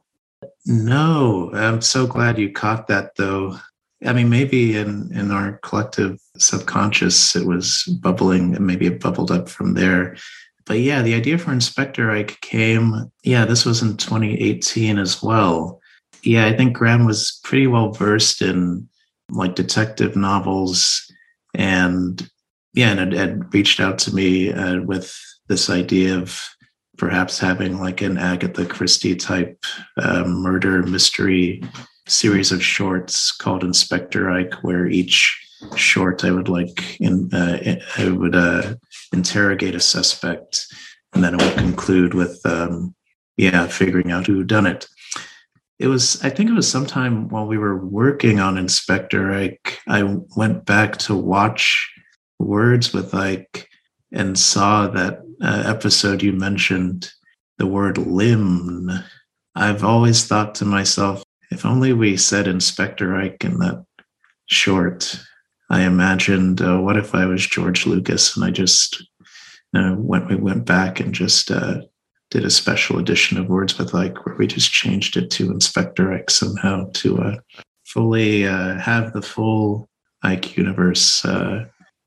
No, I'm so glad you caught that, though. I mean, maybe in in our collective subconscious, it was bubbling, and maybe it bubbled up from there. But yeah, the idea for Inspector Ike came. Yeah, this was in 2018 as well. Yeah, I think Graham was pretty well versed in like detective novels, and yeah, and had, reached out to me uh, with this idea of perhaps having like an Agatha Christie type uh, murder mystery series of shorts called Inspector Ike, where each short I would like in uh, I would uh, interrogate a suspect, and then it would conclude with um, yeah figuring out who done it. It was I think it was sometime while we were working on Inspector Ike, I went back to watch Words with Ike and saw that uh, episode you mentioned the word limb. I've always thought to myself, if only we said Inspector Ike in that short. I imagined, uh, what if I was George Lucas and I just uh, went we went back and just uh, did a special edition of Words with Ike where we just changed it to Inspector Ike somehow to uh, fully uh, have the full Ike universe uh,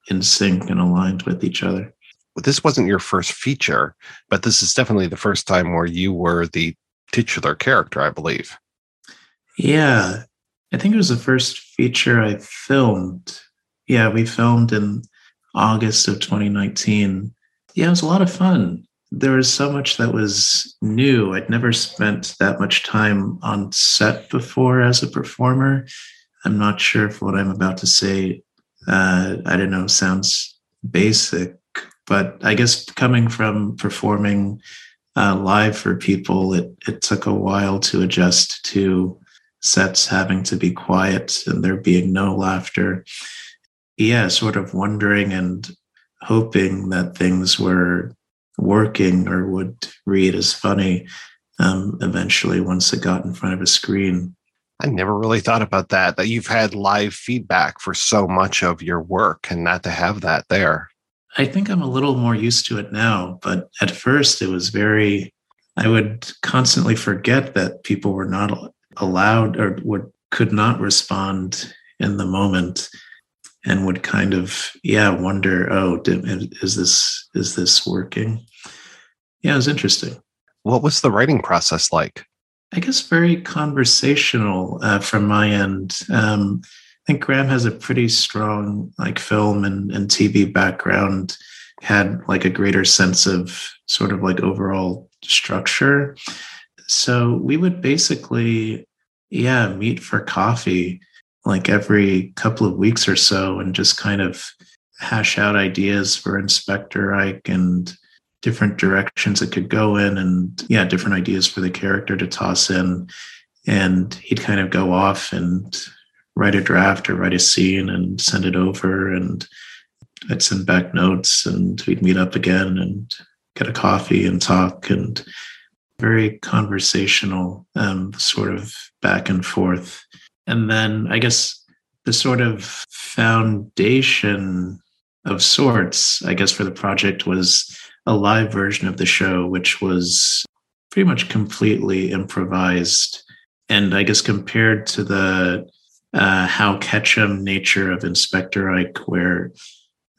in sync and aligned with each other. Well, this wasn't your first feature, but this is definitely the first time where you were the titular character, I believe. Yeah, I think it was the first feature I filmed. Yeah, we filmed in August of 2019. Yeah, it was a lot of fun. There was so much that was new. I'd never spent that much time on set before as a performer. I'm not sure if what I'm about to say, uh, I don't know, sounds basic, but I guess coming from performing uh, live for people, it, it took a while to adjust to sets having to be quiet and there being no laughter. Yeah, sort of wondering and hoping that things were working or would read as funny um, eventually once it got in front of a screen. I never really thought about that, that you've had live feedback for so much of your work and not to have that there. I think I'm a little more used to it now, but at first it was very, I would constantly forget that people were not allowed or would could not respond in the moment and would kind of yeah wonder oh did, is this is this working? Yeah it was interesting. What was the writing process like i guess very conversational uh, from my end um, I think Graham has a pretty strong like film and, and TV background, had like a greater sense of sort of like overall structure. So we would basically, yeah, meet for coffee like every couple of weeks or so and just kind of hash out ideas for Inspector Ike and different directions it could go in and yeah, different ideas for the character to toss in. And he'd kind of go off and write a draft or write a scene and send it over and I'd send back notes and we'd meet up again and get a coffee and talk and very conversational um, sort of back and forth. And then I guess the sort of foundation of sorts, I guess, for the project was a live version of the show, which was pretty much completely improvised. And I guess compared to the uh, howcatchem nature of Inspector Ike, where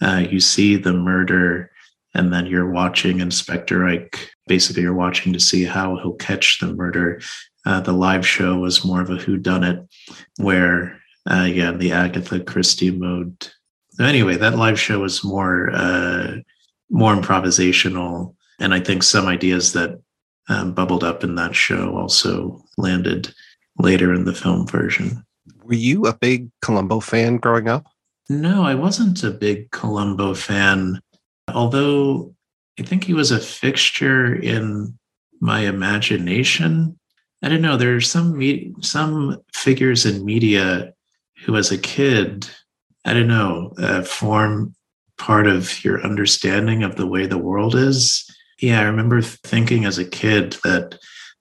uh, you see the murder and then you're watching Inspector Ike. Basically, you're watching to see how he'll catch the murder. Uh, the live show was more of a whodunit, where uh, yeah, the Agatha Christie mode. Anyway, that live show was more uh, more improvisational, and I think some ideas that um, bubbled up in that show also landed later in the film version. Were you a big Columbo fan growing up? No, I wasn't a big Columbo fan, although I think he was a fixture in my imagination. I don't know. There are some me- some figures in media who, as a kid, I don't know, uh, form part of your understanding of the way the world is. Yeah, I remember thinking as a kid that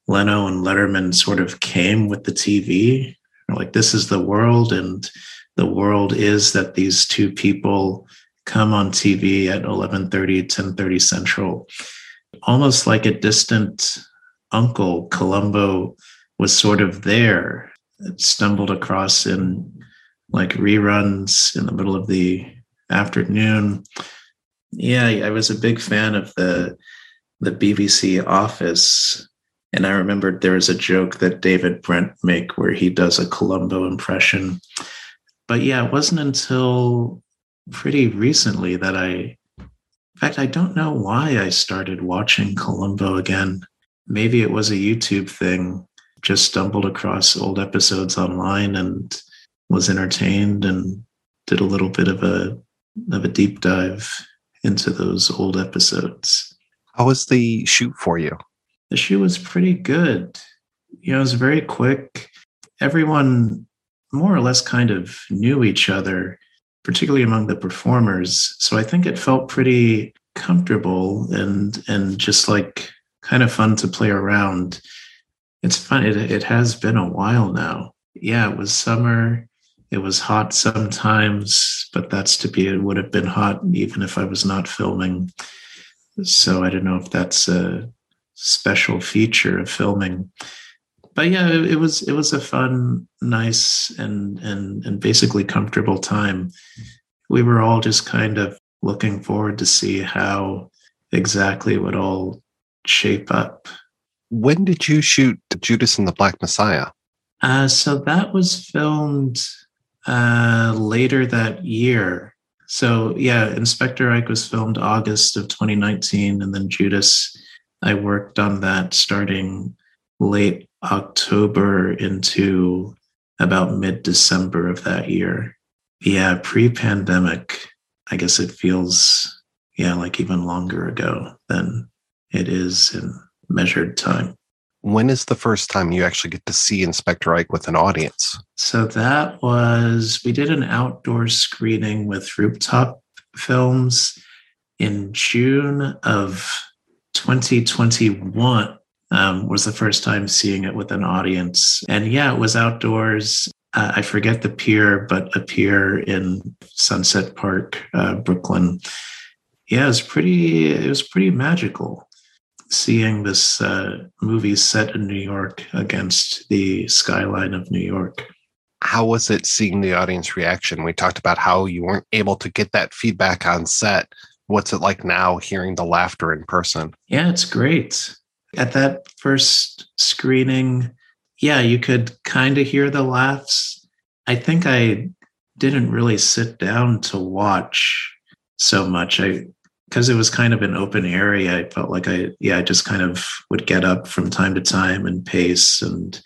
Leno and Letterman sort of came with the TV like this is the world and the world is that these two people come on tv at 11.30 10.30 central. Almost like a distant uncle columbo was sort of there. Stumbled across in like reruns in the middle of the afternoon yeah i was a big fan of the the bbc office and I remembered there was a joke that David Brent make where he does a Columbo impression. But yeah, it wasn't until pretty recently that I, in fact, I don't know why I started watching Columbo again. Maybe it was a YouTube thing. Just stumbled across old episodes online and was entertained and did a little bit of a of a deep dive into those old episodes. How was the shoot for you? the shoot was pretty good. You know, it was very quick. Everyone more or less kind of knew each other, particularly among the performers. So I think it felt pretty comfortable and and just like kind of fun to play around. It's fun. It it has been a while now. Yeah, it was summer. It was hot sometimes, but that's to be it would have been hot even if I was not filming. So I don't know if that's a special feature of filming. But yeah, it, it was it was a fun, nice, and and and basically comfortable time. We were all just kind of looking forward to see how exactly it would all shape up. When did you shoot Judas and the Black Messiah? Uh, so that was filmed uh, later that year. So yeah, Inspector Ike was filmed August of 2019, and then Judas I worked on that starting late October into about mid December of that year. Yeah, pre pandemic, I guess it feels, yeah, like even longer ago than it is in measured time. When is the first time you actually get to see Inspector Ike with an audience? So that was, we did an outdoor screening with Rooftop Films in June of 2021 um, was the first time seeing it with an audience. And yeah, it was outdoors. Uh, I forget the pier, but a pier in Sunset Park, uh, Brooklyn. Yeah, it was pretty. It was pretty magical seeing this uh, movie set in New York against the skyline of New York. How was it seeing the audience reaction? We talked about how you weren't able to get that feedback on set what's it like now hearing the laughter in person? Yeah, it's great. At that first screening, yeah, you could kind of hear the laughs. I think I didn't really sit down to watch so much. I because it was kind of an open area, I felt like I yeah, I just kind of would get up from time to time and pace and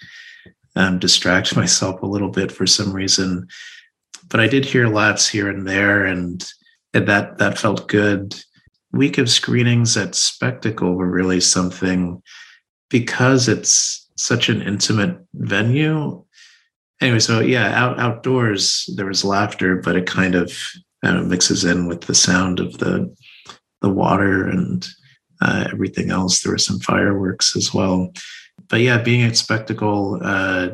um, distract myself a little bit for some reason. But I did hear laughs here and there, and, that that felt good. Week of screenings at Spectacle were really something because it's such an intimate venue. Anyway, so yeah, out outdoors there was laughter, but it kind of uh, mixes in with the sound of the the water and uh, everything else. There were some fireworks as well but yeah, being at Spectacle uh,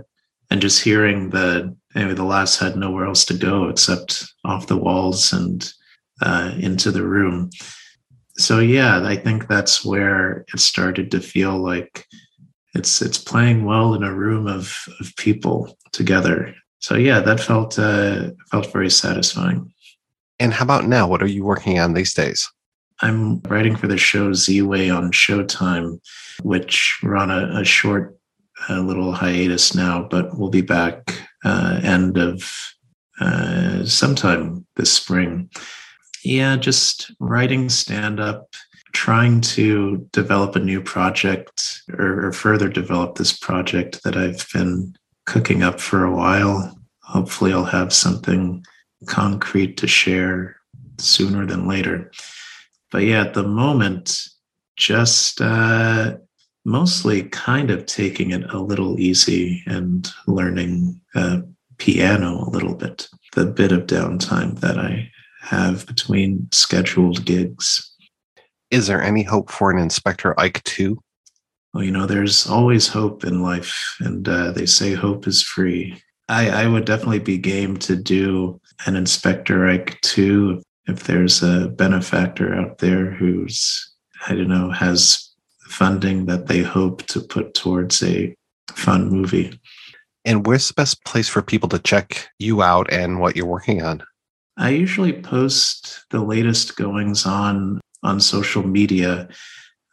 and just hearing the anyway, the last had nowhere else to go except off the walls and uh, into the room. So yeah, I think that's where it started to feel like it's it's playing well in a room of of people together. So yeah, that felt uh, felt very satisfying. And how about now? What are you working on these days? I'm writing for the show Ziwe on Showtime, which we're on a, a short uh, little hiatus now, but we'll be back uh, end of uh, sometime this spring. Yeah, just writing stand up, trying to develop a new project or, or further develop this project that I've been cooking up for a while. Hopefully, I'll have something concrete to share sooner than later but yeah, at the moment, just uh, mostly kind of taking it a little easy and learning uh, piano a little bit. The bit of downtime that I have between scheduled gigs. Is there any hope for an Inspector Ike 2? Well, you know, there's always hope in life, and uh, they say hope is free. I, I would definitely be game to do an Inspector Ike 2 if there's a benefactor out there who's, I don't know, has funding that they hope to put towards a fun movie. And where's the best place for people to check you out and what you're working on? I usually post the latest goings on on social media.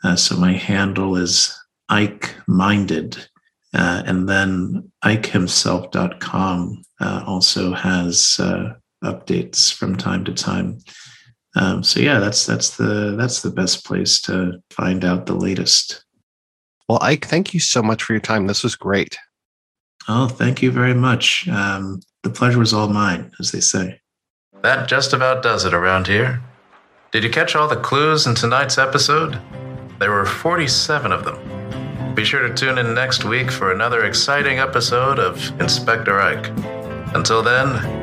Uh, so my handle is Ike Minded. Uh, and then IkeHimself.com uh, also has uh, updates from time to time. Um, so yeah, that's that's the that's the best place to find out the latest. Well, Ike, thank you so much for your time. This was great. Oh, thank you very much. Um, the pleasure was all mine, as they say. That just about does it around here. Did you catch all the clues in tonight's episode? There were 47 of them. Be sure to tune in next week for another exciting episode of Inspector Ike. Until then,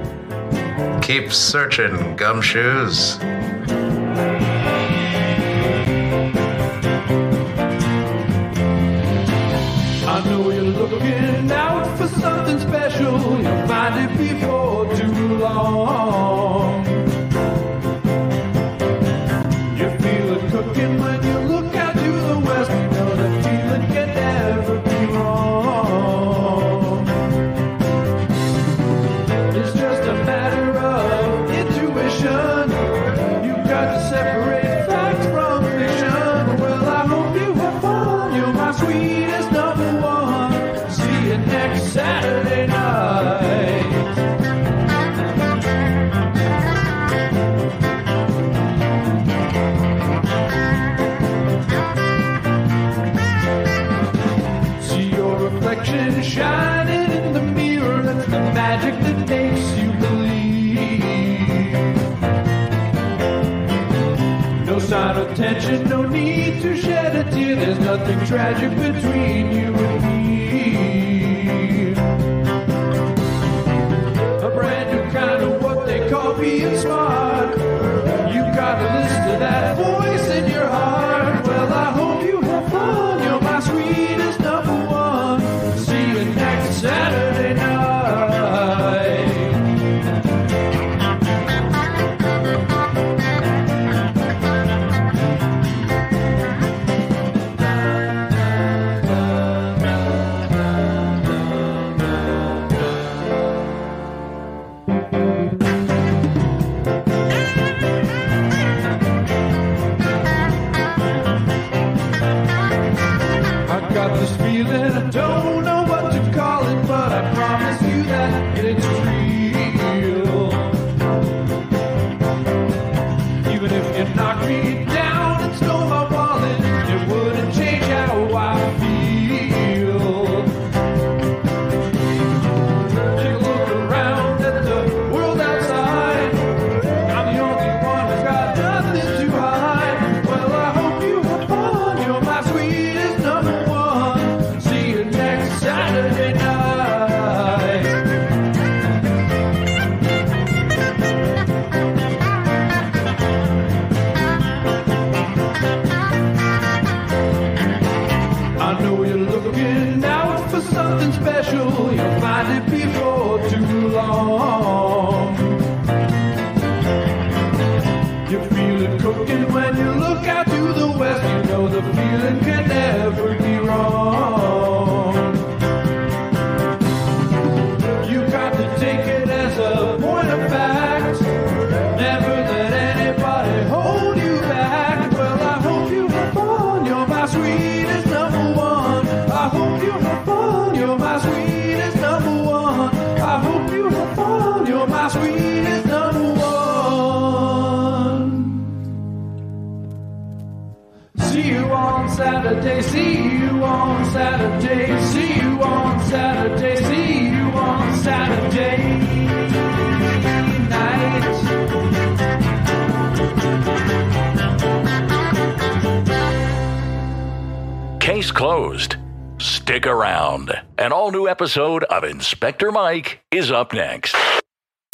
Keep searching, gumshoes. I know you're looking out for something special. Nothing tragic between you and Saturday. See you on Saturday. See you on Saturday night. Case closed. Stick around. An all new episode of Inspector Mike is up next.